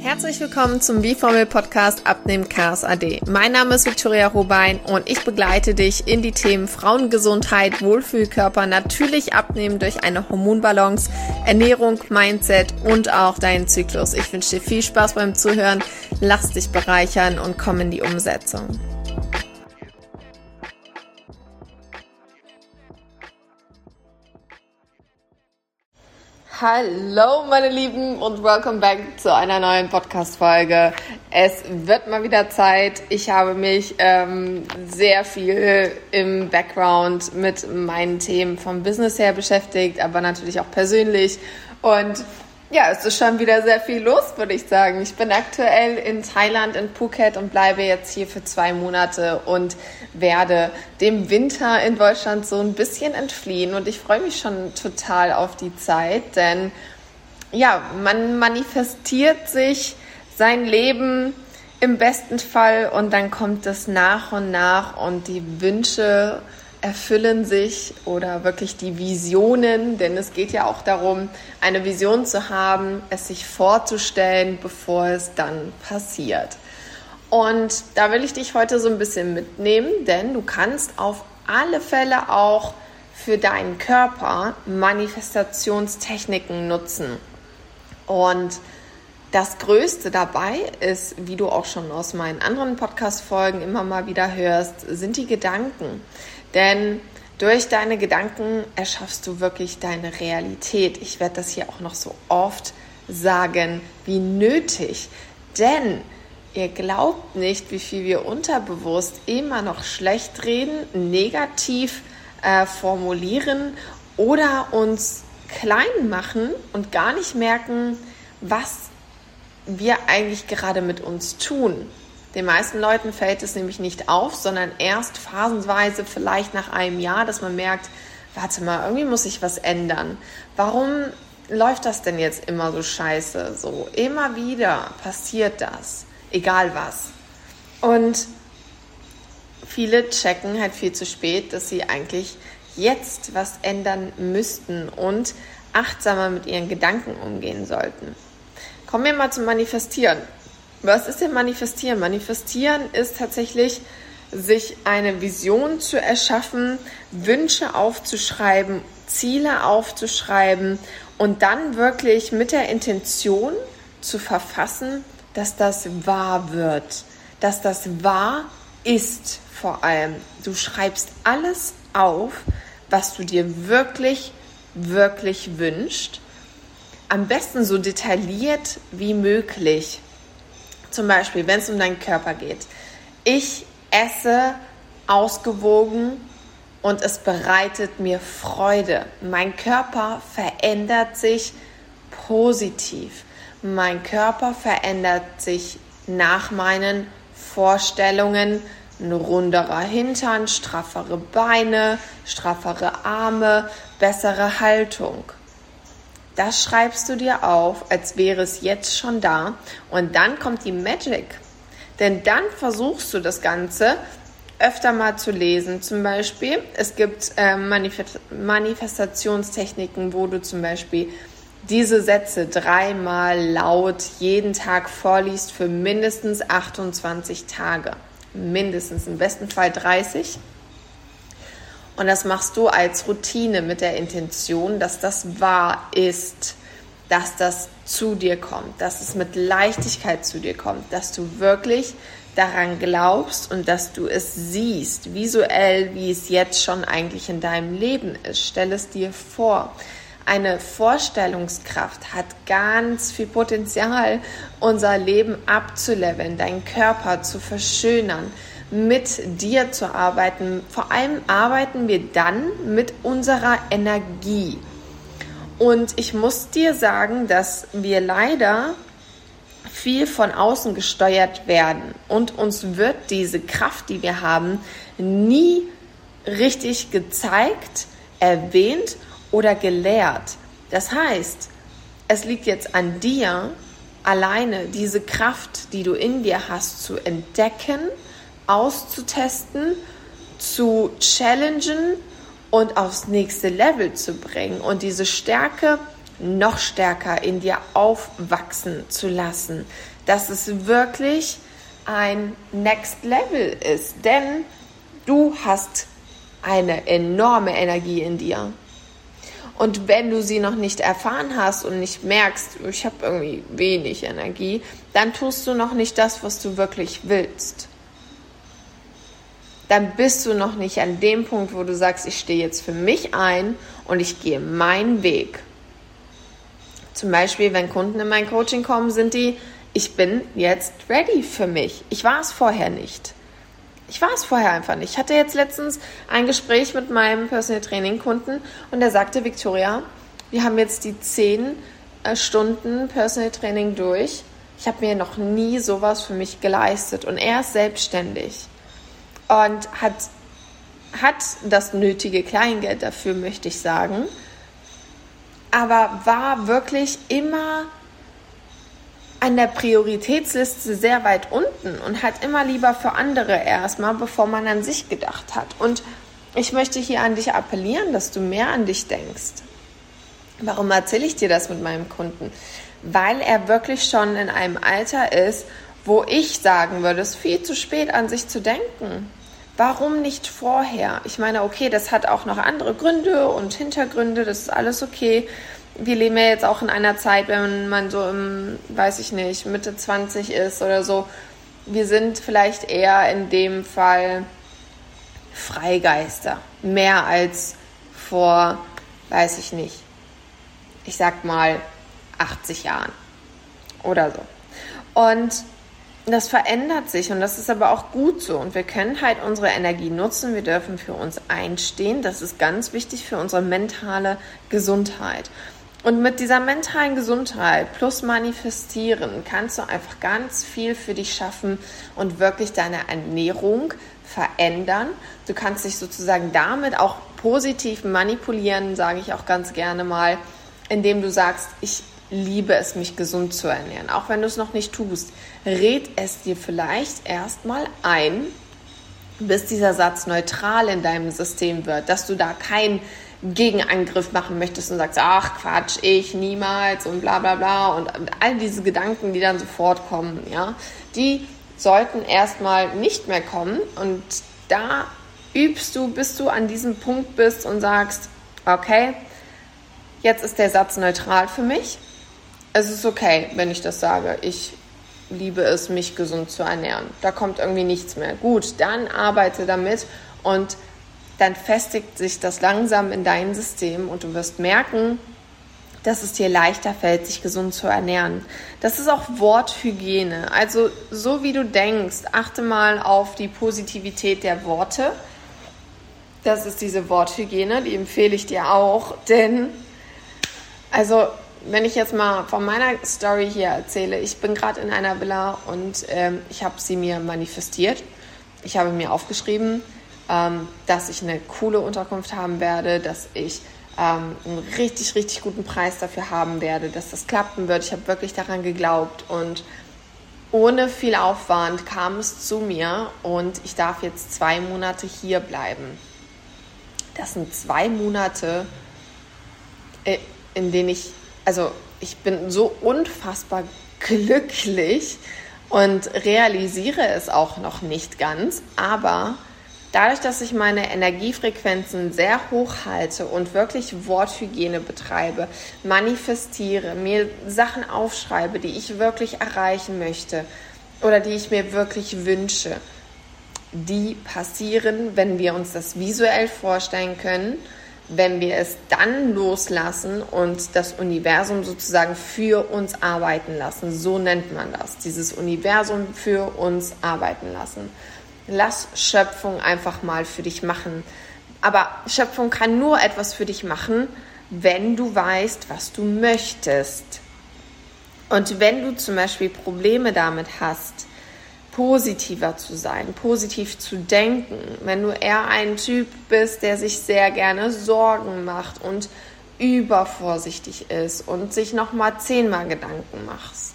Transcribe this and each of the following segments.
Herzlich willkommen zum B-Formel Podcast Abnehmen Chaos AD. Mein Name ist Victoria Robein und ich begleite dich in die Themen Frauengesundheit, Wohlfühlkörper, natürlich abnehmen durch eine Hormonbalance, Ernährung, Mindset und auch deinen Zyklus. Ich wünsche dir viel Spaß beim Zuhören, lass dich bereichern und komm in die Umsetzung. Hallo meine Lieben und welcome back zu einer neuen Podcast-Folge. Es wird mal wieder Zeit. Ich habe mich ähm, sehr viel im Background mit meinen Themen vom Business her beschäftigt, aber natürlich auch persönlich. Und ja, es ist schon wieder sehr viel los, würde ich sagen. Ich bin aktuell in Thailand, in Phuket und bleibe jetzt hier für zwei Monate und werde dem Winter in Deutschland so ein bisschen entfliehen. Und ich freue mich schon total auf die Zeit, denn ja, man manifestiert sich sein Leben im besten Fall und dann kommt es nach und nach und die Wünsche erfüllen sich oder wirklich die Visionen, denn es geht ja auch darum, eine Vision zu haben, es sich vorzustellen, bevor es dann passiert. Und da will ich dich heute so ein bisschen mitnehmen, denn du kannst auf alle Fälle auch für deinen Körper Manifestationstechniken nutzen. Und das Größte dabei ist, wie du auch schon aus meinen anderen Podcast-Folgen immer mal wieder hörst, sind die Gedanken. Denn durch deine Gedanken erschaffst du wirklich deine Realität. Ich werde das hier auch noch so oft sagen wie nötig. Denn ihr glaubt nicht, wie viel wir unterbewusst immer noch schlecht reden, negativ äh, formulieren oder uns klein machen und gar nicht merken, was wir eigentlich gerade mit uns tun. Den meisten Leuten fällt es nämlich nicht auf, sondern erst phasenweise, vielleicht nach einem Jahr, dass man merkt, warte mal, irgendwie muss sich was ändern. Warum läuft das denn jetzt immer so scheiße? So, immer wieder passiert das, egal was. Und viele checken halt viel zu spät, dass sie eigentlich jetzt was ändern müssten und achtsamer mit ihren Gedanken umgehen sollten. Kommen wir mal zum Manifestieren. Was ist denn Manifestieren? Manifestieren ist tatsächlich, sich eine Vision zu erschaffen, Wünsche aufzuschreiben, Ziele aufzuschreiben und dann wirklich mit der Intention zu verfassen, dass das wahr wird, dass das wahr ist vor allem. Du schreibst alles auf, was du dir wirklich, wirklich wünschst. Am besten so detailliert wie möglich. Zum Beispiel, wenn es um deinen Körper geht. Ich esse ausgewogen und es bereitet mir Freude. Mein Körper verändert sich positiv. Mein Körper verändert sich nach meinen Vorstellungen. Ein runderer Hintern, straffere Beine, straffere Arme, bessere Haltung. Das schreibst du dir auf, als wäre es jetzt schon da. Und dann kommt die Magic. Denn dann versuchst du das Ganze öfter mal zu lesen. Zum Beispiel, es gibt äh, Manifest Manifestationstechniken, wo du zum Beispiel diese Sätze dreimal laut jeden Tag vorliest für mindestens 28 Tage. Mindestens, im besten Fall 30. Und das machst du als Routine mit der Intention, dass das wahr ist, dass das zu dir kommt, dass es mit Leichtigkeit zu dir kommt, dass du wirklich daran glaubst und dass du es siehst, visuell, wie es jetzt schon eigentlich in deinem Leben ist. Stell es dir vor. Eine Vorstellungskraft hat ganz viel Potenzial, unser Leben abzuleveln, deinen Körper zu verschönern, mit dir zu arbeiten. Vor allem arbeiten wir dann mit unserer Energie. Und ich muss dir sagen, dass wir leider viel von außen gesteuert werden und uns wird diese Kraft, die wir haben, nie richtig gezeigt, erwähnt oder gelehrt. Das heißt, es liegt jetzt an dir, alleine diese Kraft, die du in dir hast, zu entdecken auszutesten, zu challengen und aufs nächste Level zu bringen und diese Stärke noch stärker in dir aufwachsen zu lassen, dass es wirklich ein Next Level ist, denn du hast eine enorme Energie in dir. Und wenn du sie noch nicht erfahren hast und nicht merkst, ich habe irgendwie wenig Energie, dann tust du noch nicht das, was du wirklich willst. Dann bist du noch nicht an dem Punkt, wo du sagst, ich stehe jetzt für mich ein und ich gehe meinen Weg. Zum Beispiel, wenn Kunden in mein Coaching kommen, sind die, ich bin jetzt ready für mich. Ich war es vorher nicht. Ich war es vorher einfach nicht. Ich hatte jetzt letztens ein Gespräch mit meinem Personal Training Kunden und er sagte, Victoria, wir haben jetzt die zehn äh, Stunden Personal Training durch. Ich habe mir noch nie sowas für mich geleistet und er ist selbstständig und hat, hat das nötige Kleingeld dafür, möchte ich sagen, aber war wirklich immer an der Prioritätsliste sehr weit unten und hat immer lieber für andere erstmal, bevor man an sich gedacht hat. Und ich möchte hier an dich appellieren, dass du mehr an dich denkst. Warum erzähle ich dir das mit meinem Kunden? Weil er wirklich schon in einem Alter ist, wo ich sagen würde, es ist viel zu spät an sich zu denken. Warum nicht vorher? Ich meine, okay, das hat auch noch andere Gründe und Hintergründe, das ist alles okay wir leben ja jetzt auch in einer Zeit, wenn man so im, weiß ich nicht, Mitte 20 ist oder so. Wir sind vielleicht eher in dem Fall Freigeister. Mehr als vor, weiß ich nicht, ich sag mal 80 Jahren oder so. Und das verändert sich und das ist aber auch gut so. Und wir können halt unsere Energie nutzen. Wir dürfen für uns einstehen. Das ist ganz wichtig für unsere mentale Gesundheit. Und mit dieser mentalen Gesundheit plus Manifestieren kannst du einfach ganz viel für dich schaffen und wirklich deine Ernährung verändern. Du kannst dich sozusagen damit auch positiv manipulieren, sage ich auch ganz gerne mal, indem du sagst, ich liebe es, mich gesund zu ernähren. Auch wenn du es noch nicht tust, red es dir vielleicht erstmal ein, bis dieser Satz neutral in deinem System wird, dass du da kein Gegenangriff machen möchtest und sagst, ach Quatsch, ich niemals und bla bla bla und all diese Gedanken, die dann sofort kommen, ja, die sollten erstmal nicht mehr kommen und da übst du, bis du an diesem Punkt bist und sagst, okay, jetzt ist der Satz neutral für mich. Es ist okay, wenn ich das sage. Ich liebe es, mich gesund zu ernähren. Da kommt irgendwie nichts mehr. Gut, dann arbeite damit und dann festigt sich das langsam in dein System und du wirst merken, dass es dir leichter fällt, sich gesund zu ernähren. Das ist auch Worthygiene. Also so wie du denkst, achte mal auf die Positivität der Worte. Das ist diese Worthygiene, die empfehle ich dir auch, denn also wenn ich jetzt mal von meiner Story hier erzähle, ich bin gerade in einer Villa und ähm, ich habe sie mir manifestiert. Ich habe mir aufgeschrieben, ähm, dass ich eine coole Unterkunft haben werde, dass ich ähm, einen richtig, richtig guten Preis dafür haben werde, dass das klappen wird. Ich habe wirklich daran geglaubt und ohne viel Aufwand kam es zu mir und ich darf jetzt zwei Monate hier bleiben. Das sind zwei Monate, äh, in denen ich, also ich bin so unfassbar glücklich und realisiere es auch noch nicht ganz, aber Dadurch, dass ich meine Energiefrequenzen sehr hoch halte und wirklich Worthygiene betreibe, manifestiere, mir Sachen aufschreibe, die ich wirklich erreichen möchte oder die ich mir wirklich wünsche, die passieren, wenn wir uns das visuell vorstellen können, wenn wir es dann loslassen und das Universum sozusagen für uns arbeiten lassen. So nennt man das, dieses Universum für uns arbeiten lassen. Lass Schöpfung einfach mal für dich machen. Aber Schöpfung kann nur etwas für dich machen, wenn du weißt, was du möchtest. Und wenn du zum Beispiel Probleme damit hast, positiver zu sein, positiv zu denken, wenn du eher ein Typ bist, der sich sehr gerne Sorgen macht und übervorsichtig ist und sich nochmal zehnmal Gedanken machst,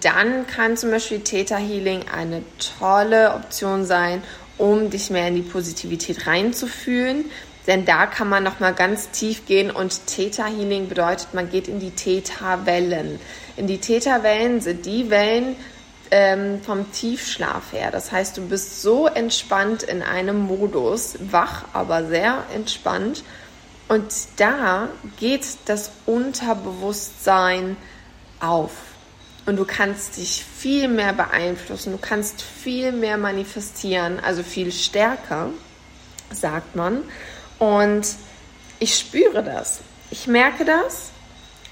dann kann zum Beispiel Theta Healing eine tolle Option sein, um dich mehr in die Positivität reinzufühlen. Denn da kann man nochmal ganz tief gehen und Theta Healing bedeutet, man geht in die Theta Wellen. In die Theta Wellen sind die Wellen ähm, vom Tiefschlaf her. Das heißt, du bist so entspannt in einem Modus, wach, aber sehr entspannt. Und da geht das Unterbewusstsein auf. Und du kannst dich viel mehr beeinflussen, du kannst viel mehr manifestieren, also viel stärker, sagt man. Und ich spüre das. Ich merke das.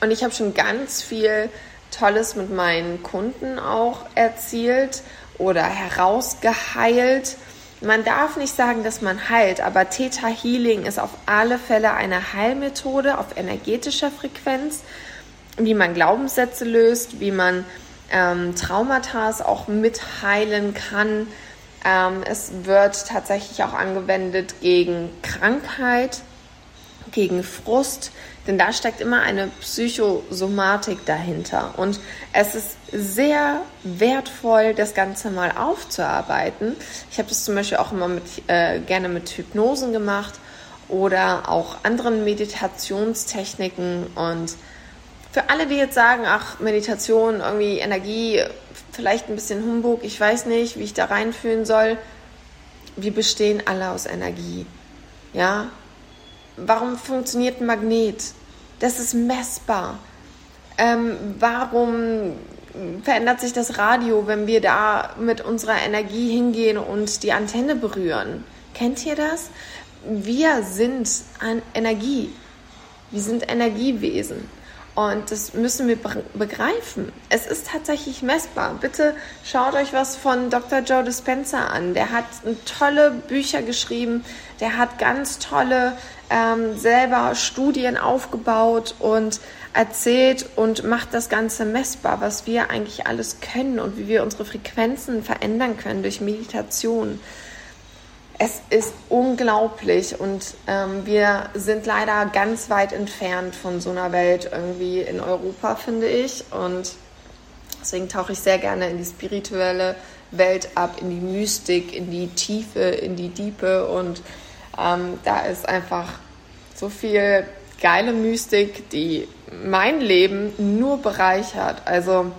Und ich habe schon ganz viel Tolles mit meinen Kunden auch erzielt oder herausgeheilt. Man darf nicht sagen, dass man heilt, aber Theta Healing ist auf alle Fälle eine Heilmethode auf energetischer Frequenz, wie man Glaubenssätze löst, wie man ähm, Traumata auch mitheilen kann, ähm, es wird tatsächlich auch angewendet gegen Krankheit, gegen Frust, denn da steckt immer eine Psychosomatik dahinter. Und es ist sehr wertvoll, das Ganze mal aufzuarbeiten. Ich habe das zum Beispiel auch immer mit, äh, gerne mit Hypnosen gemacht oder auch anderen Meditationstechniken. Und für alle, die jetzt sagen, ach, Meditation, irgendwie Energie vielleicht ein bisschen Humbug, ich weiß nicht, wie ich da reinfühlen soll. Wir bestehen alle aus Energie. Ja? Warum funktioniert ein Magnet? Das ist messbar. Ähm, warum verändert sich das Radio, wenn wir da mit unserer Energie hingehen und die Antenne berühren? Kennt ihr das? Wir sind Energie. Wir sind Energiewesen. Und das müssen wir begreifen. Es ist tatsächlich messbar. Bitte schaut euch was von Dr. Joe Dispenza an. Der hat tolle Bücher geschrieben. Der hat ganz tolle ähm, selber Studien aufgebaut und erzählt und macht das Ganze messbar, was wir eigentlich alles können und wie wir unsere Frequenzen verändern können durch Meditation es ist unglaublich und ähm, wir sind leider ganz weit entfernt von so einer Welt irgendwie in Europa, finde ich. Und deswegen tauche ich sehr gerne in die spirituelle Welt ab, in die Mystik, in die Tiefe, in die Diepe. Und ähm, da ist einfach so viel geile Mystik, die mein Leben nur bereichert. Also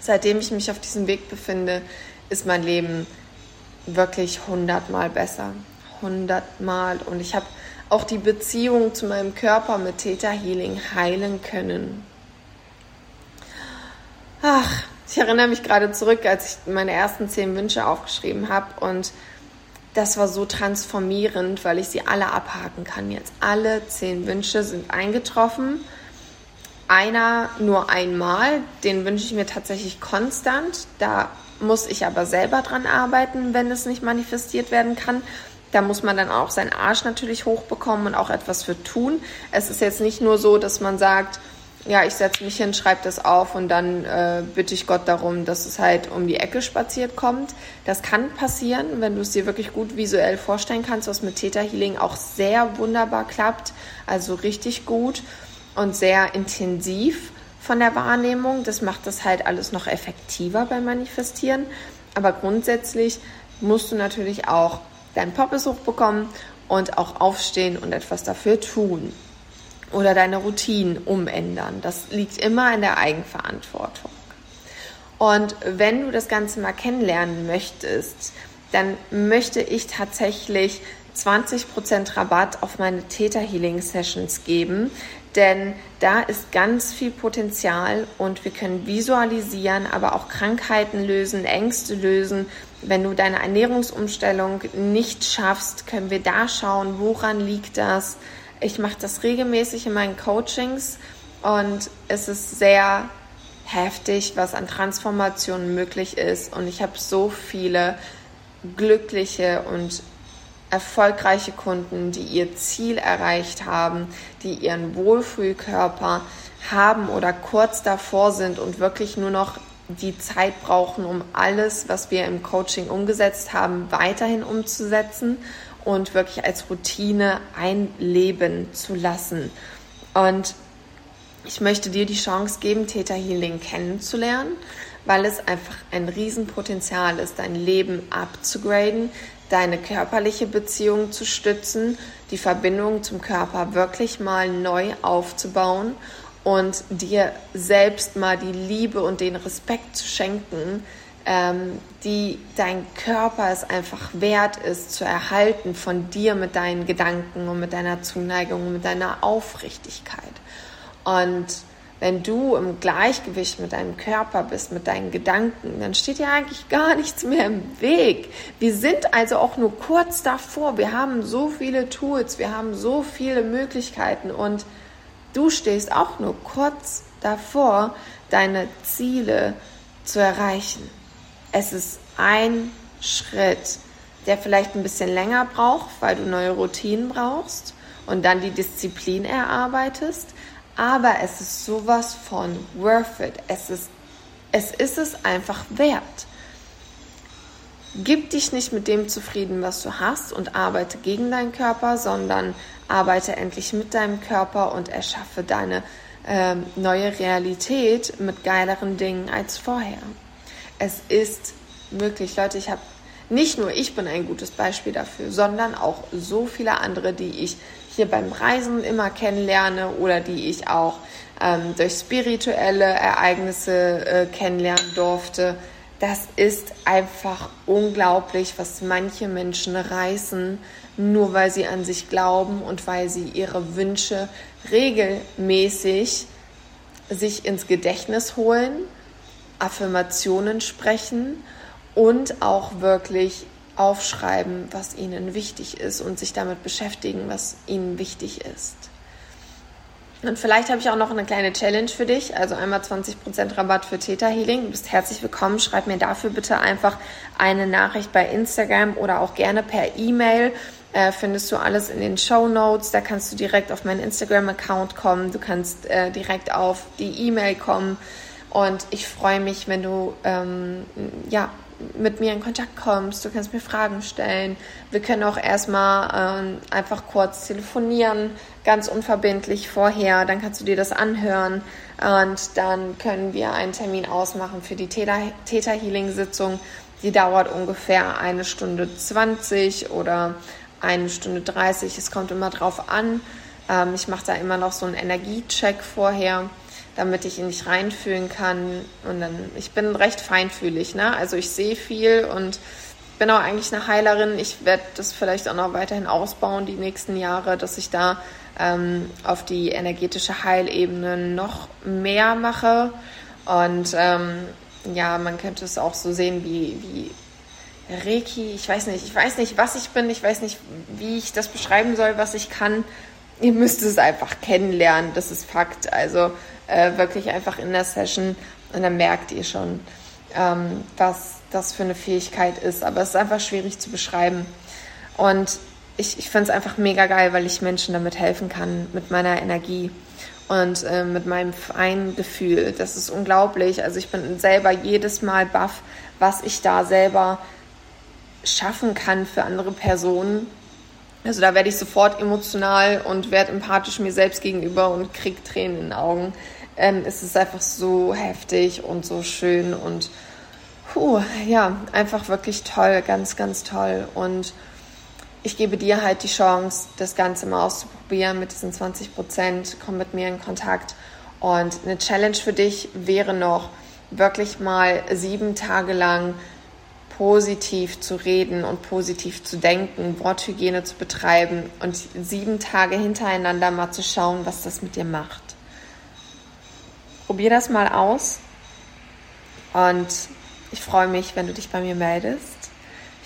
seitdem ich mich auf diesem Weg befinde, ist mein Leben wirklich hundertmal besser. Hundertmal. Und ich habe auch die Beziehung zu meinem Körper mit Theta Healing heilen können. Ach, ich erinnere mich gerade zurück, als ich meine ersten zehn Wünsche aufgeschrieben habe und das war so transformierend, weil ich sie alle abhaken kann jetzt. Alle zehn Wünsche sind eingetroffen. Einer nur einmal, den wünsche ich mir tatsächlich konstant. Da muss ich aber selber dran arbeiten, wenn es nicht manifestiert werden kann. Da muss man dann auch seinen Arsch natürlich hochbekommen und auch etwas für tun. Es ist jetzt nicht nur so, dass man sagt, ja, ich setze mich hin, schreibe das auf und dann äh, bitte ich Gott darum, dass es halt um die Ecke spaziert kommt. Das kann passieren, wenn du es dir wirklich gut visuell vorstellen kannst, was mit Theta Healing auch sehr wunderbar klappt. Also richtig gut und sehr intensiv von der Wahrnehmung. Das macht das halt alles noch effektiver beim Manifestieren. Aber grundsätzlich musst du natürlich auch deinen Poppes hochbekommen und auch aufstehen und etwas dafür tun. Oder deine Routinen umändern. Das liegt immer in der Eigenverantwortung. Und wenn du das Ganze mal kennenlernen möchtest, dann möchte ich tatsächlich 20% Rabatt auf meine Theta Healing Sessions geben, denn da ist ganz viel Potenzial und wir können visualisieren, aber auch Krankheiten lösen, Ängste lösen. Wenn du deine Ernährungsumstellung nicht schaffst, können wir da schauen, woran liegt das. Ich mache das regelmäßig in meinen Coachings und es ist sehr heftig, was an Transformationen möglich ist. Und ich habe so viele glückliche und erfolgreiche Kunden, die ihr Ziel erreicht haben, die ihren Wohlfühlkörper haben oder kurz davor sind und wirklich nur noch die Zeit brauchen, um alles, was wir im Coaching umgesetzt haben, weiterhin umzusetzen und wirklich als Routine einleben zu lassen. Und ich möchte dir die Chance geben, Theta Healing kennenzulernen, weil es einfach ein Riesenpotenzial ist, dein Leben abzugraden, deine körperliche Beziehung zu stützen, die Verbindung zum Körper wirklich mal neu aufzubauen und dir selbst mal die Liebe und den Respekt zu schenken, ähm, die dein Körper es einfach wert ist zu erhalten von dir mit deinen Gedanken und mit deiner Zuneigung und mit deiner Aufrichtigkeit. Und wenn du im Gleichgewicht mit deinem Körper bist, mit deinen Gedanken, dann steht dir eigentlich gar nichts mehr im Weg. Wir sind also auch nur kurz davor. Wir haben so viele Tools, wir haben so viele Möglichkeiten und du stehst auch nur kurz davor, deine Ziele zu erreichen. Es ist ein Schritt, der vielleicht ein bisschen länger braucht, weil du neue Routinen brauchst und dann die Disziplin erarbeitest aber es ist sowas von worth it. Es ist, es ist es einfach wert. Gib dich nicht mit dem zufrieden, was du hast und arbeite gegen deinen Körper, sondern arbeite endlich mit deinem Körper und erschaffe deine ähm, neue Realität mit geileren Dingen als vorher. Es ist wirklich, Leute, ich habe nicht nur ich bin ein gutes Beispiel dafür, sondern auch so viele andere, die ich hier beim Reisen immer kennenlerne oder die ich auch ähm, durch spirituelle Ereignisse äh, kennenlernen durfte. Das ist einfach unglaublich, was manche Menschen reißen, nur weil sie an sich glauben und weil sie ihre Wünsche regelmäßig sich ins Gedächtnis holen, Affirmationen sprechen und auch wirklich aufschreiben, was ihnen wichtig ist und sich damit beschäftigen, was ihnen wichtig ist. Und vielleicht habe ich auch noch eine kleine Challenge für dich, also einmal 20% Rabatt für Theta Healing. Du bist herzlich willkommen. Schreib mir dafür bitte einfach eine Nachricht bei Instagram oder auch gerne per E-Mail. Äh, findest du alles in den Show Notes. Da kannst du direkt auf meinen Instagram-Account kommen. Du kannst äh, direkt auf die E-Mail kommen. Und ich freue mich, wenn du ähm, ja, mit mir in Kontakt kommst. Du kannst mir Fragen stellen. Wir können auch erstmal ähm, einfach kurz telefonieren, ganz unverbindlich vorher. Dann kannst du dir das anhören und dann können wir einen Termin ausmachen für die Theta Healing Sitzung. Die dauert ungefähr eine Stunde 20 oder eine Stunde 30. Es kommt immer drauf an. Ähm, ich mache da immer noch so einen Energiecheck vorher damit ich in dich reinfühlen kann. Und dann, ich bin recht feinfühlig, ne? Also ich sehe viel und bin auch eigentlich eine Heilerin. Ich werde das vielleicht auch noch weiterhin ausbauen die nächsten Jahre, dass ich da ähm, auf die energetische Heilebene noch mehr mache. Und ähm, ja, man könnte es auch so sehen wie, wie Reiki. Ich weiß nicht, ich weiß nicht, was ich bin, ich weiß nicht, wie ich das beschreiben soll, was ich kann. Ihr müsst es einfach kennenlernen, das ist Fakt. Also äh, wirklich einfach in der Session und dann merkt ihr schon, ähm, was das für eine Fähigkeit ist. Aber es ist einfach schwierig zu beschreiben. Und ich, ich finde es einfach mega geil, weil ich Menschen damit helfen kann, mit meiner Energie und äh, mit meinem feinen Gefühl. Das ist unglaublich. Also ich bin selber jedes Mal baff, was ich da selber schaffen kann für andere Personen. Also da werde ich sofort emotional und werde empathisch mir selbst gegenüber und kriege Tränen in den Augen ähm, es ist einfach so heftig und so schön und puh, ja, einfach wirklich toll, ganz, ganz toll. Und ich gebe dir halt die Chance, das Ganze mal auszuprobieren mit diesen 20 Prozent. Komm mit mir in Kontakt. Und eine Challenge für dich wäre noch, wirklich mal sieben Tage lang positiv zu reden und positiv zu denken, Worthygiene zu betreiben und sieben Tage hintereinander mal zu schauen, was das mit dir macht. Probier das mal aus. Und ich freue mich, wenn du dich bei mir meldest.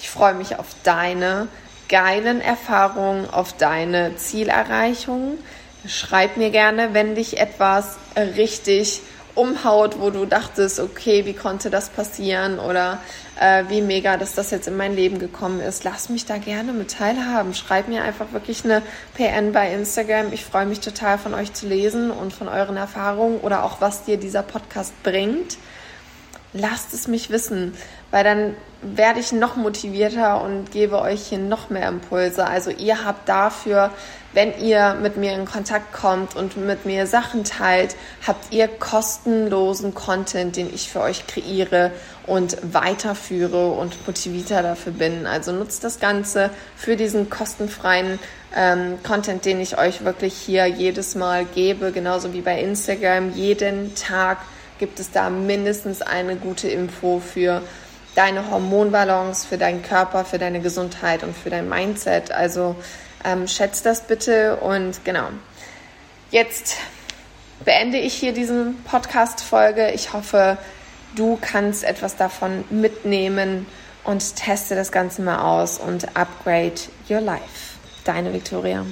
Ich freue mich auf deine geilen Erfahrungen, auf deine Zielerreichungen. Schreib mir gerne, wenn dich etwas richtig umhaut, wo du dachtest, okay, wie konnte das passieren oder äh, wie mega, dass das jetzt in mein Leben gekommen ist. Lass mich da gerne mit teilhaben. Schreib mir einfach wirklich eine PN bei Instagram. Ich freue mich total von euch zu lesen und von euren Erfahrungen oder auch was dir dieser Podcast bringt. lasst es mich wissen, weil dann werde ich noch motivierter und gebe euch hier noch mehr Impulse. Also ihr habt dafür, wenn ihr mit mir in Kontakt kommt und mit mir Sachen teilt, habt ihr kostenlosen Content, den ich für euch kreiere und weiterführe und motivierter dafür bin. Also nutzt das Ganze für diesen kostenfreien ähm, Content, den ich euch wirklich hier jedes Mal gebe, genauso wie bei Instagram. Jeden Tag gibt es da mindestens eine gute Info für deine Hormonbalance, für deinen Körper, für deine Gesundheit und für dein Mindset. Also ähm, schätzt das bitte und genau. Jetzt beende ich hier diese Podcast-Folge. Ich hoffe, du kannst etwas davon mitnehmen und teste das Ganze mal aus und upgrade your life. Deine Victoria.